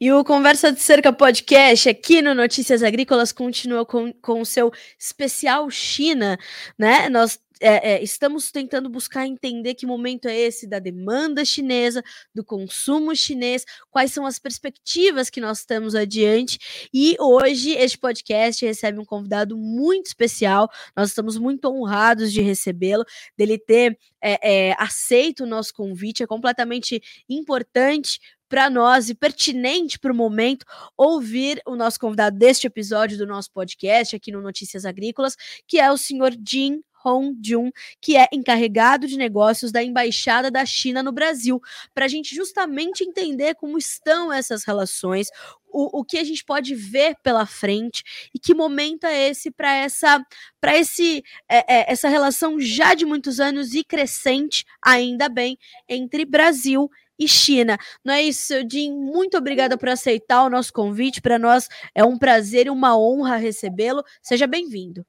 E o Conversa de Cerca Podcast aqui no Notícias Agrícolas continua com, o seu especial China, né? Nós é, é, estamos tentando buscar entender que momento é esse da demanda chinesa, do consumo chinês, quais são as perspectivas que nós temos adiante. E hoje este podcast recebe um convidado muito especial. Nós estamos muito honrados de recebê-lo, dele ter é, é aceito o nosso convite. É completamente importante para nós e pertinente para o momento ouvir o nosso convidado deste episódio do nosso podcast aqui no Notícias Agrícolas, que é o senhor Jin Hong Jun, que é encarregado de negócios da Embaixada da China no Brasil, para a gente justamente entender como estão essas relações, o, o que a gente pode ver pela frente e que momento é esse para essa para esse é, é, essa relação já de muitos anos e crescente, ainda bem, entre Brasil e China. Não é isso, Jim? Muito obrigada por aceitar o nosso convite. Para nós é um prazer e uma honra recebê-lo. Seja bem-vindo.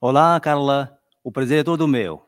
Olá, Carla. O prazer é todo meu.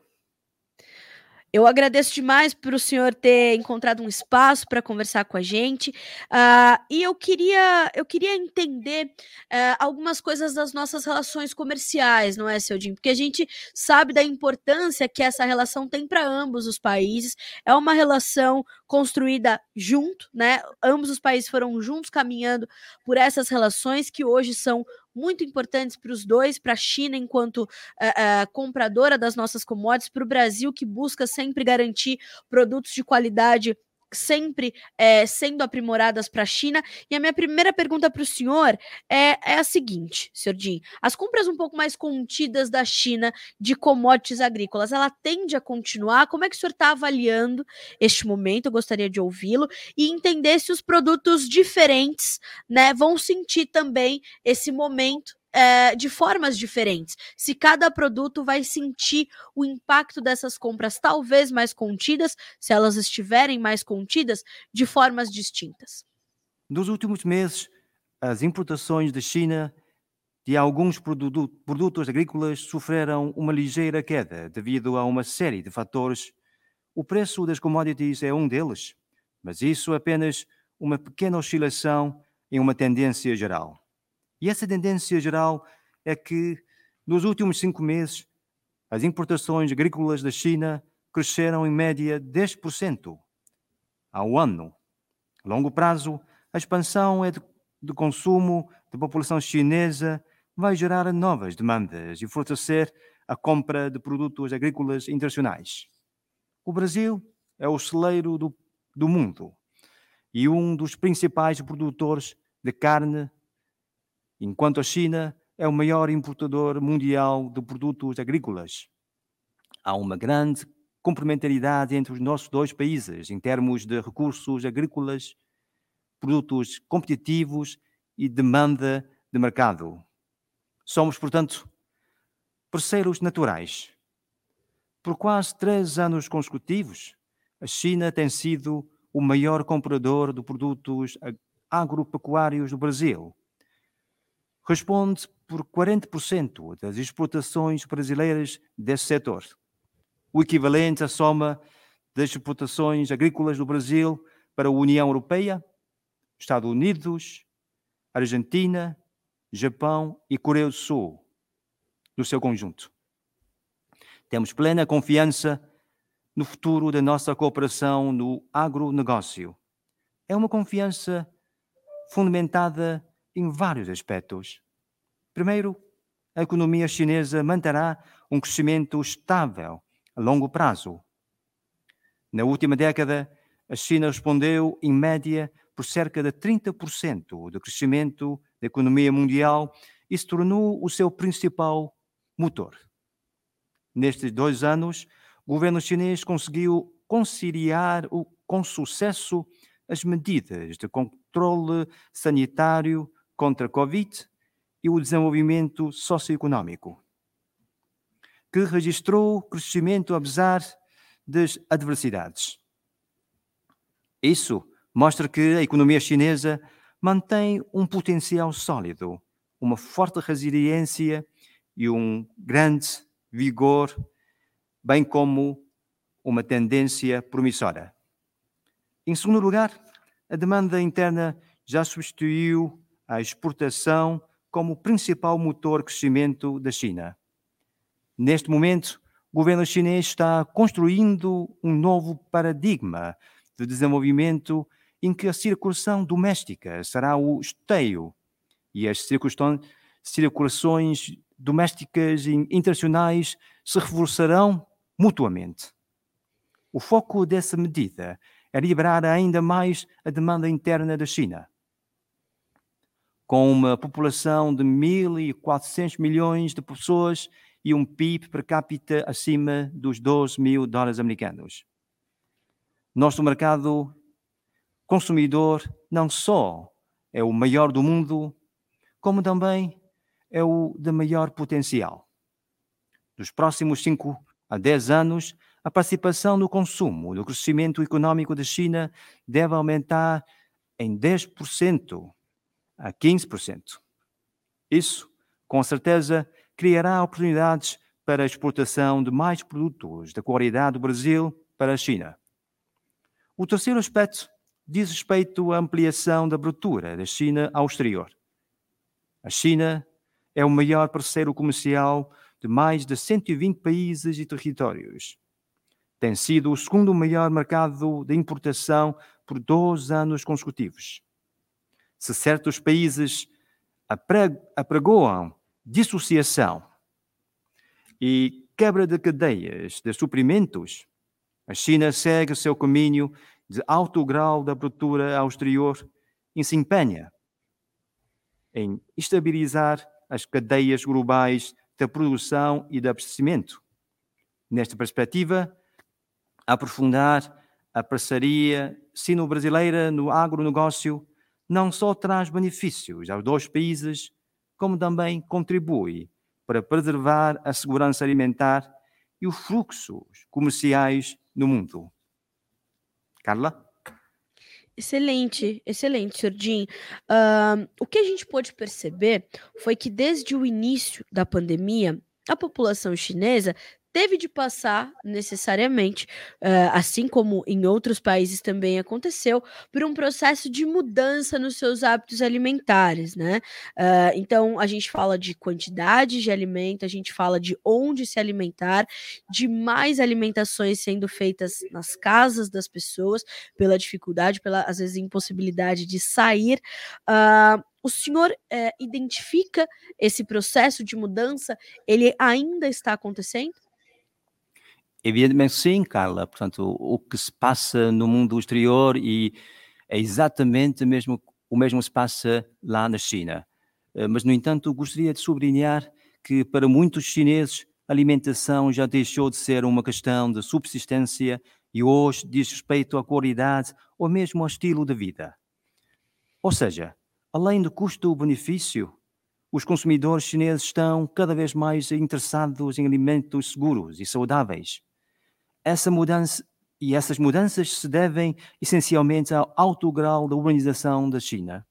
Eu agradeço demais por o senhor ter encontrado um espaço para conversar com a gente. Uh, e eu queria, eu queria entender uh, algumas coisas das nossas relações comerciais, não é, seu Jim? Porque a gente sabe da importância que essa relação tem para ambos os países. É uma relação construída junto, né? Ambos os países foram juntos caminhando por essas relações que hoje são muito importantes para os dois, para a China enquanto uh, uh, compradora das nossas commodities, para o Brasil que busca sempre garantir produtos de qualidade sempre é, sendo aprimoradas para a China. E a minha primeira pergunta para o senhor é, é, a seguinte, senhor Jim: as compras um pouco mais contidas da China de commodities agrícolas, ela tende a continuar? Como é que o senhor está avaliando este momento? Eu gostaria de ouvi-lo e entender se os produtos diferentes né, vão sentir também esse momento é, de formas diferentes. Se cada produto vai sentir o impacto dessas compras, talvez mais contidas, se elas estiverem mais contidas, de formas distintas. Nos últimos meses, as importações da China de alguns produto, produtos agrícolas sofreram uma ligeira queda devido a uma série de fatores. O preço das commodities é um deles, mas isso é apenas uma pequena oscilação em uma tendência geral. E essa tendência geral é que, nos últimos cinco meses, as importações agrícolas da China cresceram em média 10% ao ano. A longo prazo, a expansão é de, de consumo da população chinesa vai gerar novas demandas e fortalecer a compra de produtos agrícolas internacionais. O Brasil é o celeiro do, do mundo e um dos principais produtores de carne enquanto a China é o maior importador mundial de produtos agrícolas. Há uma grande complementaridade entre os nossos dois países em termos de recursos agrícolas, produtos competitivos e demanda de mercado. Somos, portanto, parceiros naturais. Por quase três anos consecutivos, a China tem sido o maior comprador de produtos agropecuários do Brasil responde por 40% das exportações brasileiras desse setor, o equivalente à soma das exportações agrícolas do Brasil para a União Europeia, Estados Unidos, Argentina, Japão e Coreia do Sul, no seu conjunto. Temos plena confiança no futuro da nossa cooperação no agronegócio. É uma confiança fundamentada em vários aspectos. Primeiro, a economia chinesa manterá um crescimento estável a longo prazo. Na última década, a China respondeu, em média, por cerca de 30% do crescimento da economia mundial e se tornou o seu principal motor. Nestes dois anos, o governo chinês conseguiu conciliar com sucesso as medidas de controle sanitário contra a Covid e o desenvolvimento socioeconômico, que registrou crescimento apesar das adversidades. Isso mostra que a economia chinesa mantém um potencial sólido, uma forte resiliência e um grande vigor, bem como uma tendência promissora. Em segundo lugar, a demanda interna já substituiu a exportação como principal motor de crescimento da China. Neste momento, o governo chinês está construindo um novo paradigma de desenvolvimento em que a circulação doméstica será o esteio e as circulações domésticas e internacionais se reforçarão mutuamente. O foco dessa medida é liberar ainda mais a demanda interna da China. Com uma população de 1.400 milhões de pessoas e um PIB per capita acima dos 12 mil dólares americanos. Nosso mercado consumidor não só é o maior do mundo, como também é o de maior potencial. Nos próximos 5 a 10 anos, a participação no consumo do crescimento econômico da China deve aumentar em 10% a 15%. Isso, com certeza, criará oportunidades para a exportação de mais produtos da qualidade do Brasil para a China. O terceiro aspecto diz respeito à ampliação da abertura da China ao exterior. A China é o maior parceiro comercial de mais de 120 países e territórios. Tem sido o segundo maior mercado de importação por 12 anos consecutivos. Se certos países apregoam dissociação e quebra de cadeias de suprimentos, a China segue seu caminho de alto grau de abertura ao exterior e se empenha em estabilizar as cadeias globais da produção e de abastecimento. Nesta perspectiva, aprofundar a parceria sino-brasileira no agronegócio não só traz benefícios aos dois países, como também contribui para preservar a segurança alimentar e os fluxos comerciais no mundo. Carla? Excelente, excelente. Jim. Uh, o que a gente pôde perceber foi que desde o início da pandemia, a população chinesa teve de passar necessariamente, uh, assim como em outros países também aconteceu, por um processo de mudança nos seus hábitos alimentares, né? Uh, então a gente fala de quantidade de alimento, a gente fala de onde se alimentar, de mais alimentações sendo feitas nas casas das pessoas, pela dificuldade, pela às vezes impossibilidade de sair. Uh, o senhor eh, identifica esse processo de mudança? Ele ainda está acontecendo? Evidentemente sim, Carla. Portanto, o, que se passa no mundo exterior e é exatamente mesmo, o mesmo que se passa lá na China. Eh, mas, no entanto, gostaria de sublinhar que para muitos chineses a alimentação já deixou de ser uma questão de subsistência e hoje diz respeito à qualidade ou mesmo ao estilo de vida. Ou seja, além do custo-benefício, os consumidores chineses estão cada vez mais interessados em alimentos seguros e saudáveis essa mudança e essas mudanças se devem essencialmente ao alto grau da urbanização da China,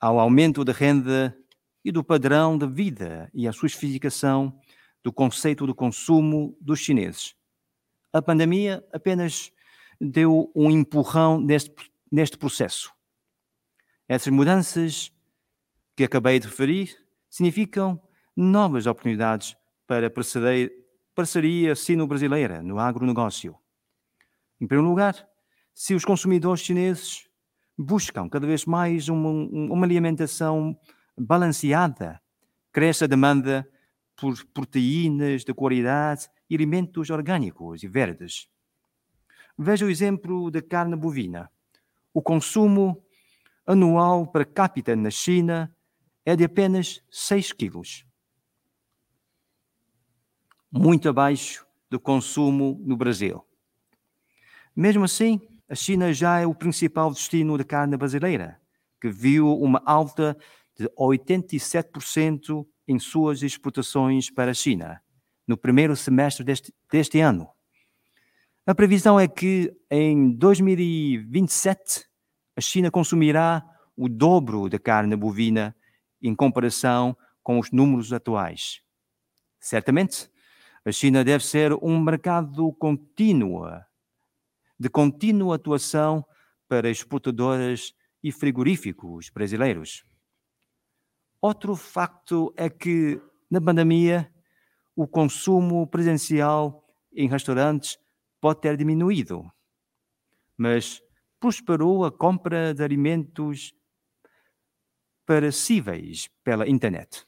ao aumento da renda e do padrão de vida e à sofisticação do conceito do consumo dos chineses. A pandemia apenas deu um empurrão neste, neste processo. Essas mudanças que acabei de referir significam novas oportunidades para parceria sino-brasileira no agronegócio. Em primeiro lugar, se os consumidores chineses buscam cada vez mais uma, uma alimentação balanceada, cresce a demanda por proteínas de qualidade e alimentos orgânicos e verdes. Veja o exemplo da carne bovina. O consumo anual per capita na China é de apenas 6 quilos muito abaixo do consumo no Brasil. Mesmo assim, a China já é o principal destino da carne brasileira, que viu uma alta de 87% em suas exportações para a China no primeiro semestre deste, deste ano. A previsão é que em 2027 a China consumirá o dobro da carne bovina em comparação com os números atuais. Certamente, a China deve ser um mercado contínuo, de contínua atuação para exportadoras e frigoríficos brasileiros. Outro facto é que, na pandemia, o consumo presencial em restaurantes pode ter diminuído, mas prosperou a compra de alimentos perecíveis pela internet.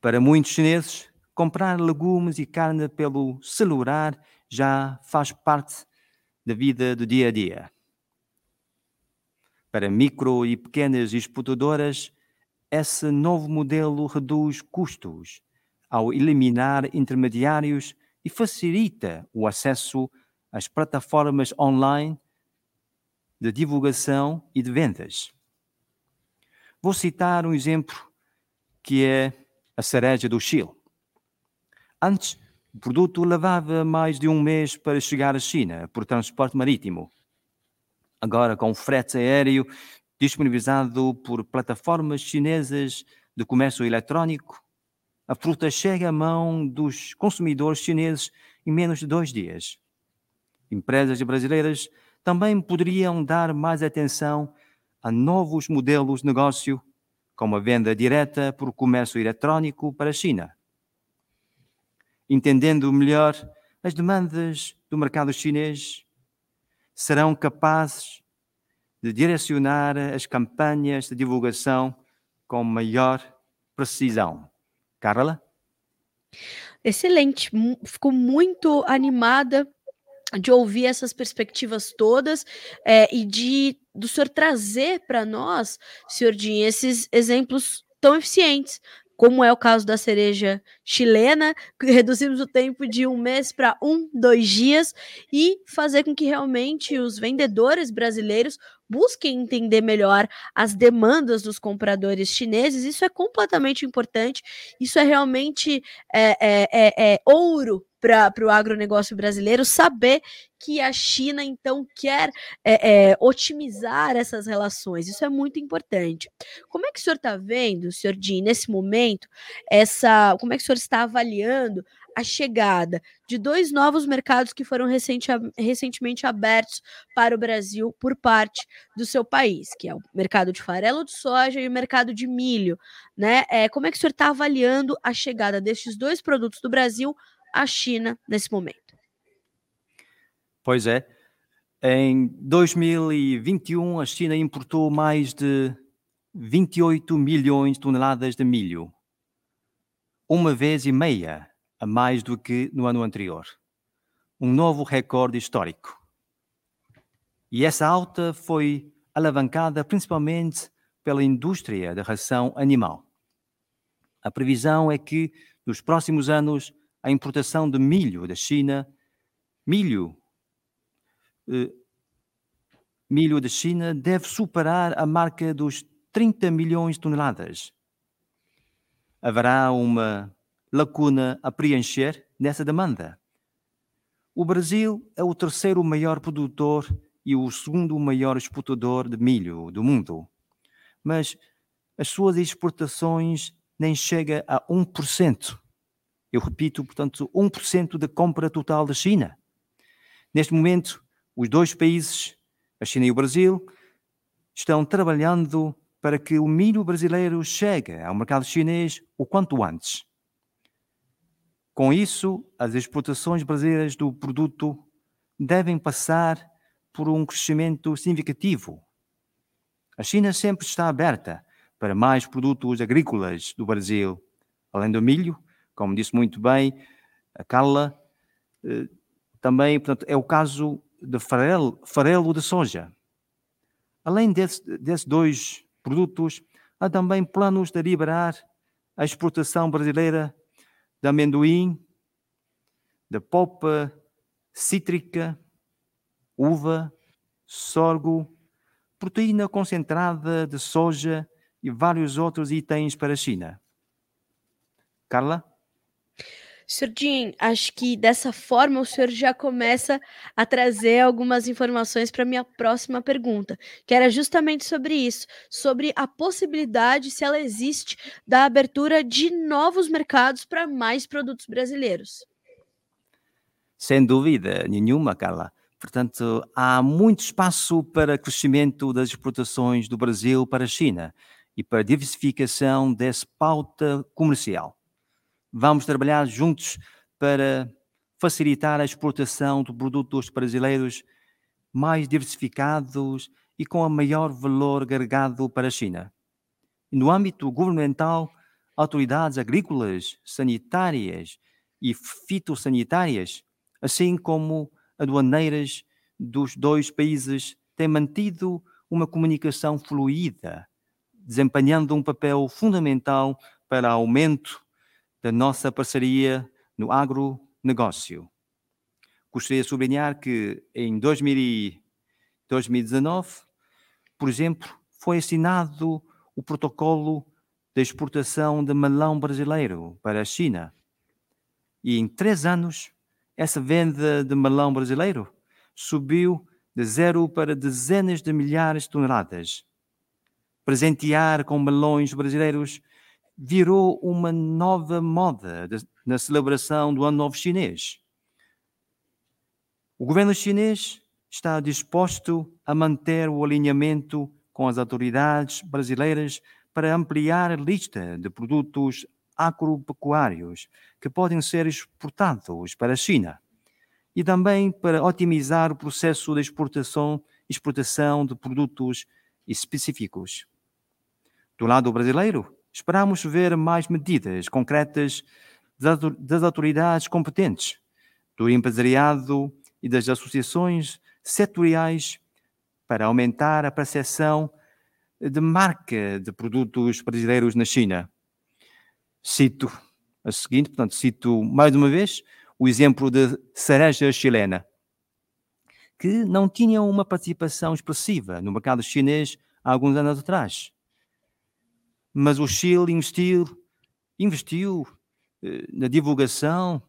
Para muitos chineses, comprar legumes e carne pelo celular já faz parte da vida do dia a dia. Para micro e pequenas exportadoras, esse novo modelo reduz custos ao eliminar intermediários e facilita o acesso às plataformas online de divulgação e de vendas. Vou citar um exemplo que é a cereja do Chile. Antes, o produto levava mais de um mês para chegar à China por transporte marítimo. Agora, com frete aéreo disponibilizado por plataformas chinesas de comércio eletrónico, a fruta chega à mão dos consumidores chineses em menos de dois dias. Empresas brasileiras também poderiam dar mais atenção a novos modelos de negócio, como a venda direta por comércio eletrónico para a China. Entendendo melhor as demandas do mercado chinês, serão capazes de direcionar as campanhas de divulgação com maior precisão. Carla? Excelente, fico muito animada de ouvir essas perspectivas todas é, e de do senhor trazer para nós, senhor Dinho, esses exemplos tão eficientes, como é o caso da cereja chilena, reduzimos o tempo de um mês para um, dois dias, e fazer com que realmente os vendedores brasileiros busquem entender melhor as demandas dos compradores chineses. Isso é completamente importante. Isso é realmente é, é, é, é ouro para o agronegócio brasileiro saber que a China então quer é, é, otimizar essas relações. Isso é muito importante. Como é que o senhor está vendo, senhor Din, nesse momento, essa. Como é que o senhor está avaliando a chegada de dois novos mercados que foram recente, recentemente abertos para o Brasil por parte do seu país, que é o mercado de farelo de soja e o mercado de milho. Né? É, como é que o senhor está avaliando a chegada destes dois produtos do Brasil à China nesse momento? Pois é. Em 2021, a China importou mais de 28 milhões de toneladas de milho, uma vez e meia a mais do que no ano anterior. Um novo recorde histórico. E essa alta foi alavancada principalmente pela indústria da ração animal. A previsão é que, nos próximos anos, a importação de milho da China, milho, eh, milho da China deve superar a marca dos 30 milhões de toneladas. Haverá uma lacuna a preencher nessa demanda. O Brasil é o terceiro maior produtor e o segundo maior exportador de milho do mundo, mas as suas exportações nem chega a 1%. Eu repito, portanto, 1% da compra total da China. Neste momento, os dois países, a China e o Brasil, estão trabalhando para que o milho brasileiro chegue ao mercado chinês o quanto antes. Com isso, as exportações brasileiras do produto devem passar por um crescimento significativo. A China sempre está aberta para mais produtos agrícolas do Brasil, além do milho, como disse muito bem a Carla, eh, também portanto, é o caso de farelo, farelo de soja. Além desses desse dois produtos, há também planos de liberar a exportação brasileira de amendoim, da polpa cítrica, uva, sorgo, proteína concentrada de soja e vários outros itens para a China. Carla? Sr. Jim, acho que dessa forma o senhor já começa a trazer algumas informações para minha próxima pergunta, que era justamente sobre isso, sobre a possibilidade, se ela existe, da abertura de novos mercados para mais produtos brasileiros. Sem dúvida nenhuma, Carla. Portanto, há muito espaço para crescimento das exportações do Brasil para a China e para diversificação dessa pauta comercial. Vamos trabalhar juntos para facilitar a exportação de produtos brasileiros mais diversificados e com a maior valor agregado para a China. No âmbito governamental, autoridades agrícolas, sanitárias e fitossanitárias, assim como aduaneiras dos dois países, têm mantido uma comunicação fluida, desempenhando um papel fundamental para aumento da nossa parceria no agronegócio. Gostaria de sublinhar que em 2019, por exemplo, foi assinado o protocolo de exportação de melão brasileiro para a China. E em três anos, essa venda de melão brasileiro subiu de zero para dezenas de milhares de toneladas. Presentear com melões brasileiros virou uma nova moda na celebração do Ano Novo Chinês. O governo chinês está disposto a manter o alinhamento com as autoridades brasileiras para ampliar a lista de produtos agropecuários que podem ser exportados para a China e também para otimizar o processo de exportação, exportação de produtos específicos. Do lado brasileiro, esperamos ver mais medidas concretas das autoridades competentes, do empresariado e das associações setoriais para aumentar a percepção de marca de produtos brasileiros na China. Cito a seguinte, portanto, cito mais uma vez o exemplo de cereja chilena, que não tinha uma participação expressiva no mercado chinês há alguns anos atrás. Mas o Chile investiu, investiu eh, na divulgação,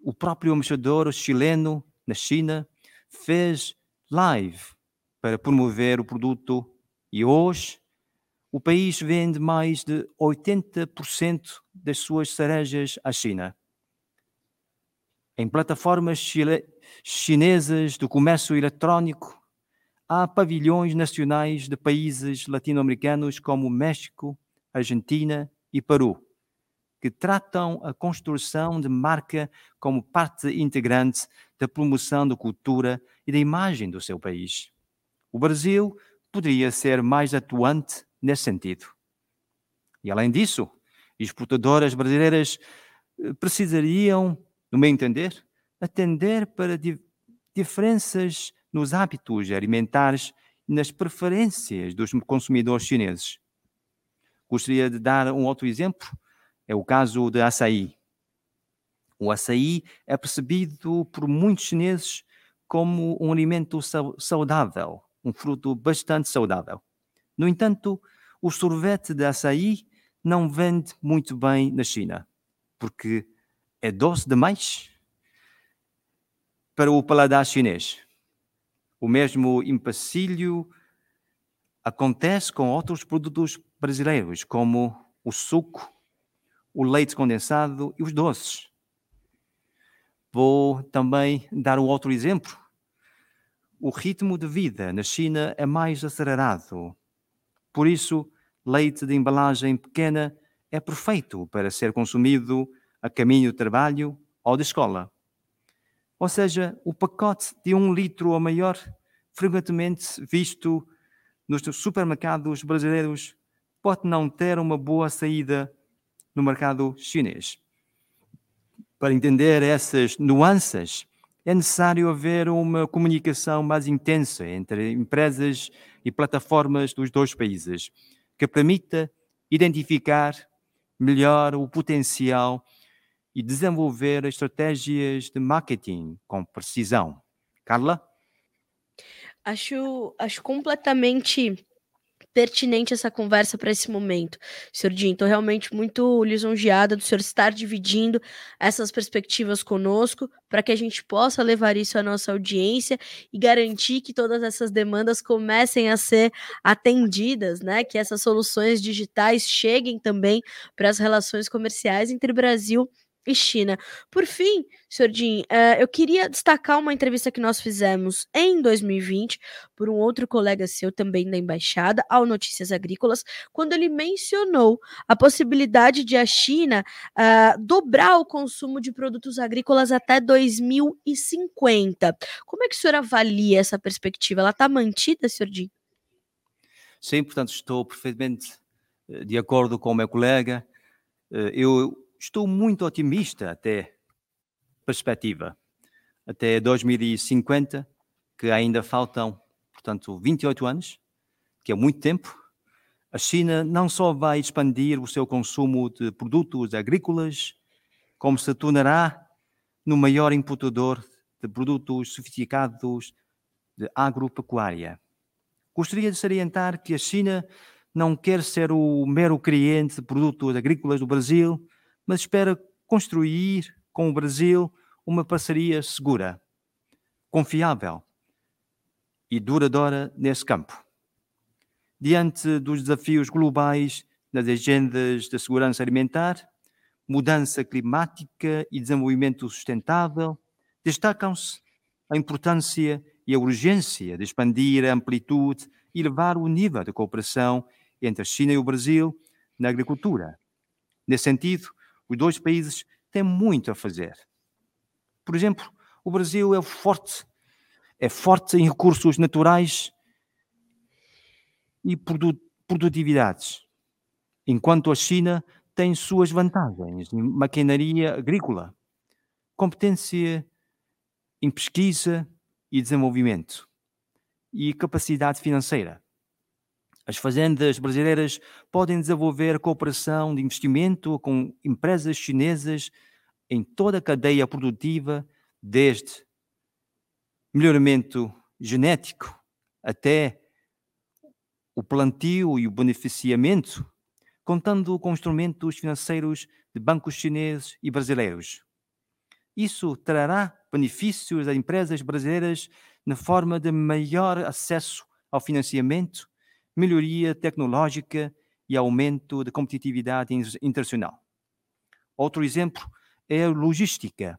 o próprio embaixador chileno na China fez live para promover o produto e hoje o país vende mais de 80% das suas cerejas à China. Em plataformas chinesas do comércio eletrónico, há pavilhões nacionais de países latino-americanos como México, Argentina e Peru, que tratam a construção de marca como parte integrante da promoção da cultura e da imagem do seu país. O Brasil poderia ser mais atuante nesse sentido. E além disso, exportadoras brasileiras eh, precisariam, no meu entender, atender para di diferenças nos hábitos alimentares e nas preferências dos consumidores chineses. Gostaria de dar um outro exemplo, é o caso do açaí. O açaí é percebido por muitos chineses como um alimento saudável, um fruto bastante saudável. No entanto, o sorvete de açaí não vende muito bem na China, porque é doce demais para o paladar chinês. O mesmo empecilho acontece com outros produtos brasileiros, como o suco, o leite condensado e os doces. Vou também dar um outro exemplo. O ritmo de vida na China é mais acelerado por isso, leite de embalagem pequena é perfeito para ser consumido a caminho do trabalho ou da escola. Ou seja, o pacote de um litro ou maior, frequentemente visto nos supermercados brasileiros, pode não ter uma boa saída no mercado chinês. Para entender essas nuances, é necessário haver uma comunicação mais intensa entre empresas e plataformas dos dois países, que permita identificar melhor o potencial e desenvolver estratégias de marketing com precisão. Carla? Acho, acho completamente pertinente essa conversa para esse momento. Senhor Dinho, estou realmente muito lisonjeada do senhor estar dividindo essas perspectivas conosco para que a gente possa levar isso à nossa audiência e garantir que todas essas demandas comecem a ser atendidas, né? Que essas soluções digitais cheguem também para as relações comerciais entre Brasil e China. Por fim, Sr. Jim, uh, eu queria destacar uma entrevista que nós fizemos em 2020 por um outro colega seu também da embaixada, ao Notícias Agrícolas, quando ele mencionou a possibilidade de a China uh, dobrar o consumo de produtos agrícolas até 2050. Como é que o senhor avalia essa perspectiva? Ela está mantida, Sr. Jim? Sim, portanto, estou perfeitamente eh, de acordo com o meu colega. Eu estou muito otimista até perspectiva. Até 2050, que ainda faltam, portanto, 28 anos, que é muito tempo, a China não só vai expandir o seu consumo de produtos agrícolas, como se tornará no maior importador de produtos sofisticados de agropecuária. Gostaria de salientar que a China não quer ser o mero cliente de produtos agrícolas do Brasil, mas espera construir com o Brasil uma parceria segura, confiável e duradoura nesse campo. Diante dos desafios globais nas agendas de segurança alimentar, mudança climática e desenvolvimento sustentável, destacam-se a importância e a urgência de expandir a amplitude e elevar o nível de cooperação entre a China e o Brasil na agricultura. Nesse sentido, os dois países têm muito a fazer. Por exemplo, o Brasil é forte, é forte em recursos naturais e produtividades, enquanto a China tem suas vantagens em maquinaria agrícola, competência em pesquisa e desenvolvimento e capacidade financeira. As fazendas brasileiras podem desenvolver cooperação de investimento com empresas chinesas em toda a cadeia produtiva, desde melhoramento genético até o plantio e o beneficiamento, contando com instrumentos financeiros de bancos chineses e brasileiros. Isso trará benefícios às empresas brasileiras na forma de maior acesso ao financiamento melhoria tecnológica e aumento da competitividade internacional. Outro exemplo é a logística,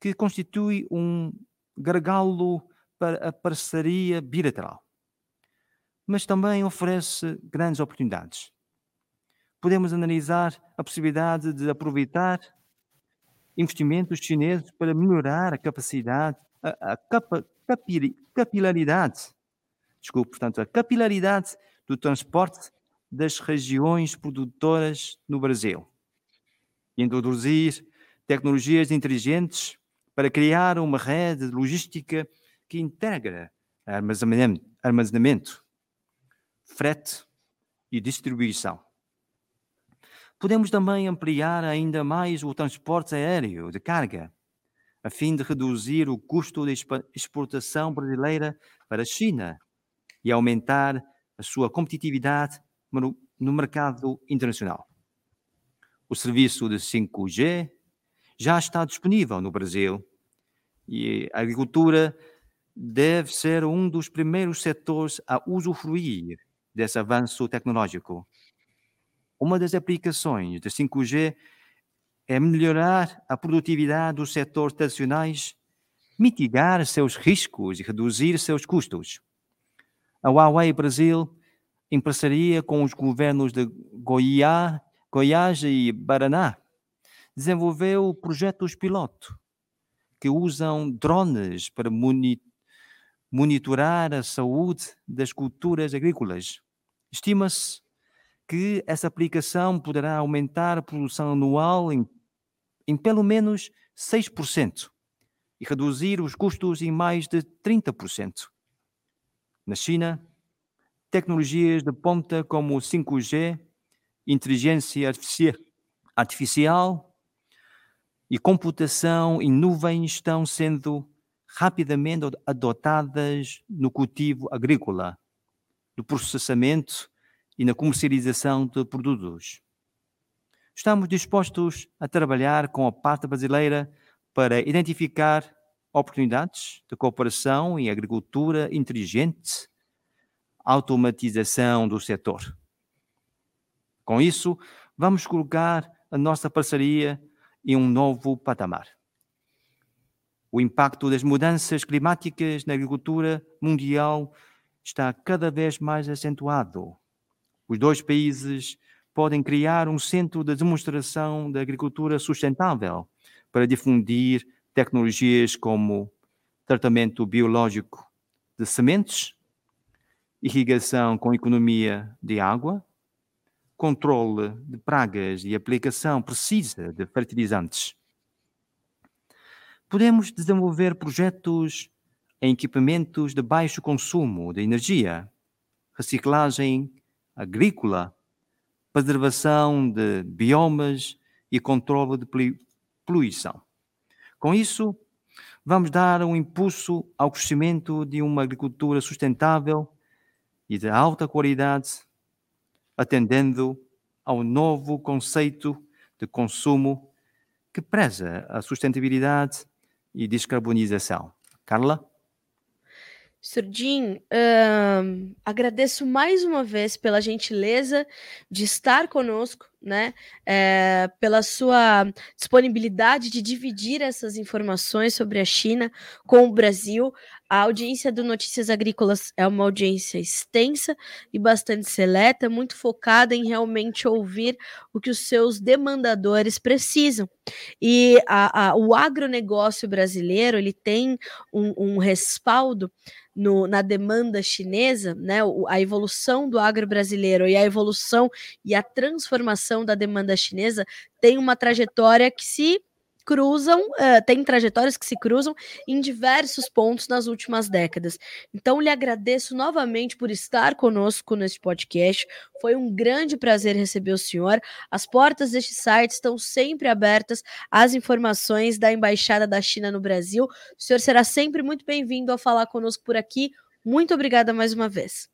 que constitui um gargalo para a parceria bilateral, mas também oferece grandes oportunidades. Podemos analisar a possibilidade de aproveitar investimentos chineses para melhorar a capacidade, a, a capa, capilaridade desculpe, portanto, a capilaridade do transporte das regiões produtoras no Brasil. Introduzir tecnologias inteligentes para criar uma rede logística que integra armazenamento, armazenamento frete e distribuição. Podemos também ampliar ainda mais o transporte aéreo de carga, a fim de reduzir o custo de exportação brasileira para a China e aumentar a sua competitividade no, mercado internacional. O serviço de 5G já está disponível no Brasil e a agricultura deve ser um dos primeiros setores a usufruir desse avanço tecnológico. Uma das aplicações de 5G é melhorar a produtividade dos setores tradicionais, mitigar seus riscos e reduzir seus custos. A Huawei Brasil, em parceria com os governos de Goiás, Goiás e Paraná, desenvolveu projetos piloto que usam drones para monitorar a saúde das culturas agrícolas. Estima-se que essa aplicação poderá aumentar a produção anual em, em pelo menos 6% e reduzir os custos em mais de 30%. Na China, tecnologias de ponta como o 5G, inteligência artificial e computação em nuvem estão sendo rapidamente adotadas no cultivo agrícola, no processamento e na comercialização de produtos. Estamos dispostos a trabalhar com a parte brasileira para identificar oportunidades de cooperação em agricultura inteligente, automatização do setor. Com isso, vamos colocar a nossa parceria em um novo patamar. O impacto das mudanças climáticas na agricultura mundial está cada vez mais acentuado. Os dois países podem criar um centro de demonstração da agricultura sustentável para difundir tecnologias como tratamento biológico de sementes, irrigação com economia de água, controle de pragas e aplicação precisa de fertilizantes. Podemos desenvolver projetos em equipamentos de baixo consumo de energia, reciclagem agrícola, preservação de biomas e controle de poluição. Com isso, vamos dar um impulso ao crescimento de uma agricultura sustentável e de alta qualidade, atendendo ao novo conceito de consumo que preza a sustentabilidade e descarbonização. Carla? Surdin, uh, agradeço mais uma vez pela gentileza de estar conosco, né? É, pela sua disponibilidade de dividir essas informações sobre a China com o Brasil. A audiência do Notícias Agrícolas é uma audiência extensa e bastante seleta, muito focada em realmente ouvir o que os seus demandadores precisam. E a, a, o agronegócio brasileiro ele tem um, um respaldo no, na demanda chinesa, né, a evolução do agro brasileiro e a evolução e a transformação da demanda chinesa tem uma trajetória que se cruzam, uh, tem trajetórias que se cruzam em diversos pontos nas últimas décadas. Então, lhe agradeço novamente por estar conosco neste podcast. Foi um grande prazer receber o senhor. As portas deste site estão sempre abertas às informações da Embaixada da China no Brasil. O senhor será sempre muito bem-vindo a falar conosco por aqui. Muito obrigada mais uma vez.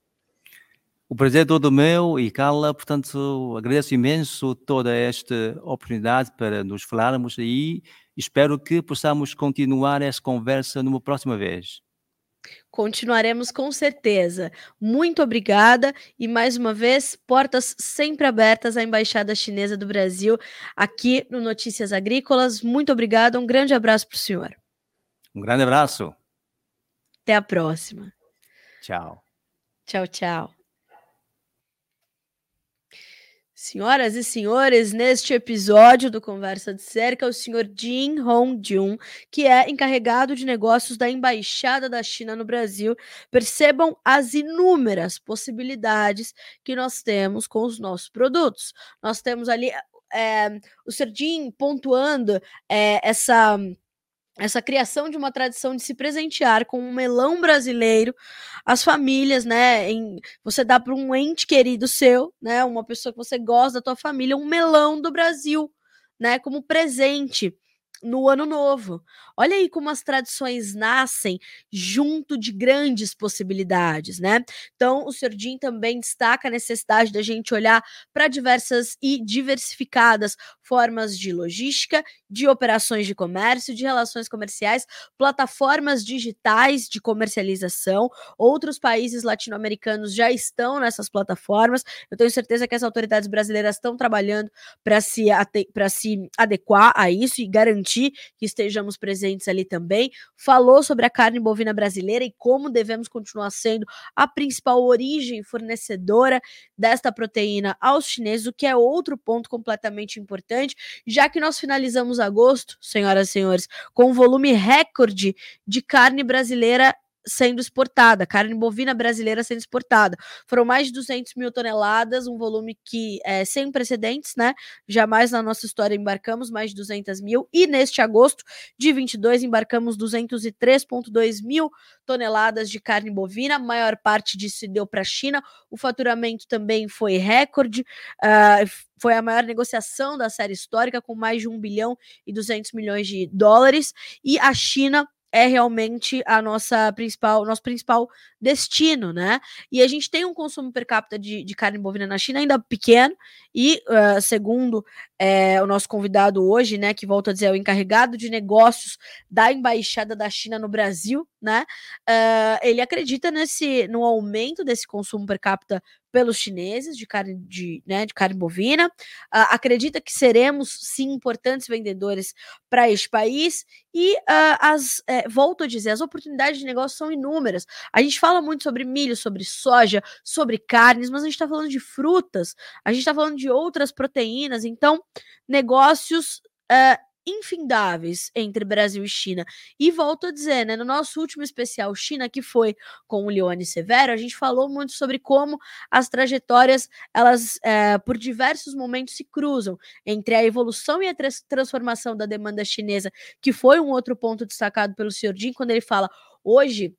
O prazer é todo meu e Carla, portanto, agradeço imenso toda esta oportunidade para nos falarmos e espero que possamos continuar essa conversa numa próxima vez. Continuaremos com certeza. Muito obrigada e mais uma vez, portas sempre abertas à Embaixada Chinesa do Brasil aqui no Notícias Agrícolas. Muito obrigada, um grande abraço para o senhor. Um grande abraço. Até a próxima. Tchau. Tchau, tchau. Senhoras e senhores, neste episódio do Conversa de Cerca, o senhor Jin Hong-jun, que é encarregado de negócios da Embaixada da China no Brasil, percebam as inúmeras possibilidades que nós temos com os nossos produtos. Nós temos ali é, o Sr. Jin pontuando é, essa essa criação de uma tradição de se presentear com um melão brasileiro, as famílias, né? Em, você dá para um ente querido seu, né? Uma pessoa que você gosta da tua família, um melão do Brasil, né? Como presente no ano novo. Olha aí como as tradições nascem junto de grandes possibilidades, né? Então, o Sr. Também destaca a necessidade da gente olhar para diversas e diversificadas formas de logística, de operações de comércio, de relações comerciais, plataformas digitais de comercialização. Outros países latino-americanos já estão nessas plataformas. Eu tenho certeza que as autoridades brasileiras estão trabalhando para se, se adequar a isso e garantir que estejamos presentes presentes ali também. Falou sobre a carne bovina brasileira e como devemos continuar sendo a principal origem fornecedora desta proteína aos chineses, o que é outro ponto completamente importante, já que nós finalizamos agosto, senhoras e senhores, com um volume recorde de carne brasileira sendo exportada, carne bovina brasileira sendo exportada. Foram mais de 200 mil toneladas, um volume que é sem precedentes, né? Jamais na nossa história embarcamos mais de 200 mil. E neste agosto de 22 embarcamos 203,2 mil toneladas de carne bovina. A maior parte disso se deu para a China. O faturamento também foi recorde. Uh, foi a maior negociação da série histórica, com mais de 1 bilhão e 200 milhões de dólares. E a China é realmente a nossa principal, nosso principal destino, né? E a gente tem um consumo per capita de, de carne bovina na China ainda pequeno, e uh, segundo é, o nosso convidado hoje, né, que volta a dizer, é o encarregado de negócios da Embaixada da China no Brasil, né? Uh, ele acredita nesse no aumento desse consumo per capita pelos chineses de carne de, né, de carne bovina, uh, acredita que seremos sim importantes vendedores para este país. E uh, as é, volto a dizer, as oportunidades de negócio são inúmeras. A gente fala muito sobre milho, sobre soja, sobre carnes, mas a gente está falando de frutas, a gente está falando de outras proteínas, então negócios uh, infindáveis entre Brasil e China. E volto a dizer, né, no nosso último especial China, que foi com o Leone Severo, a gente falou muito sobre como as trajetórias, elas, é, por diversos momentos, se cruzam entre a evolução e a transformação da demanda chinesa, que foi um outro ponto destacado pelo Sr. Jin, quando ele fala, hoje,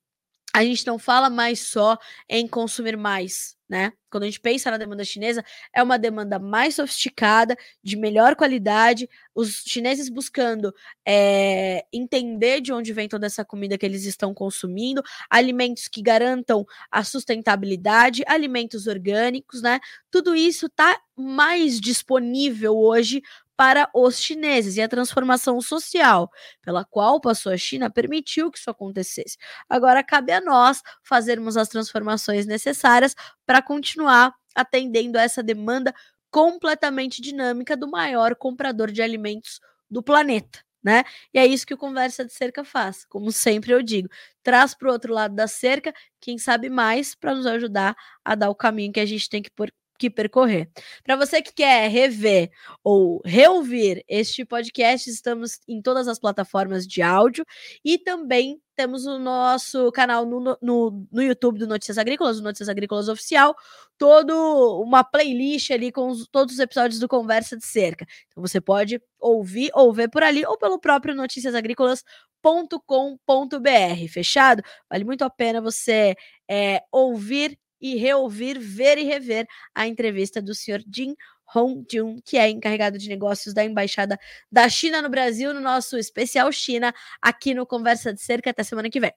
a gente não fala mais só em consumir mais, né? Quando a gente pensa na demanda chinesa, é uma demanda mais sofisticada, de melhor qualidade, os chineses buscando é, entender de onde vem toda essa comida que eles estão consumindo, alimentos que garantam a sustentabilidade, alimentos orgânicos, né? Tudo isso está mais disponível hoje para os chineses e a transformação social pela qual passou a China permitiu que isso acontecesse. Agora cabe a nós fazermos as transformações necessárias para continuar atendendo a essa demanda completamente dinâmica do maior comprador de alimentos do planeta. Né? E é isso que o Conversa de Cerca faz. Como sempre eu digo, traz para o outro lado da cerca quem sabe mais para nos ajudar a dar o caminho que a gente tem que por, que percorrer. Para você que quer rever ou reouvir este podcast, estamos em todas as plataformas de áudio e também temos o nosso canal no, no, no YouTube do Notícias Agrícolas, o Notícias Agrícolas Oficial, todo uma playlist ali com os, todos os episódios do Conversa de Cerca. Então você pode ouvir ou ver por ali ou pelo próprio noticiasagrícolas.com.br. Fechado? Vale muito a pena você é, ouvir e reouvir, ver e rever a entrevista do senhor Jin Hongjun, que é encarregado de negócios da Embaixada da China no Brasil, no nosso especial China, aqui no Conversa de Cerca. Até semana que vem.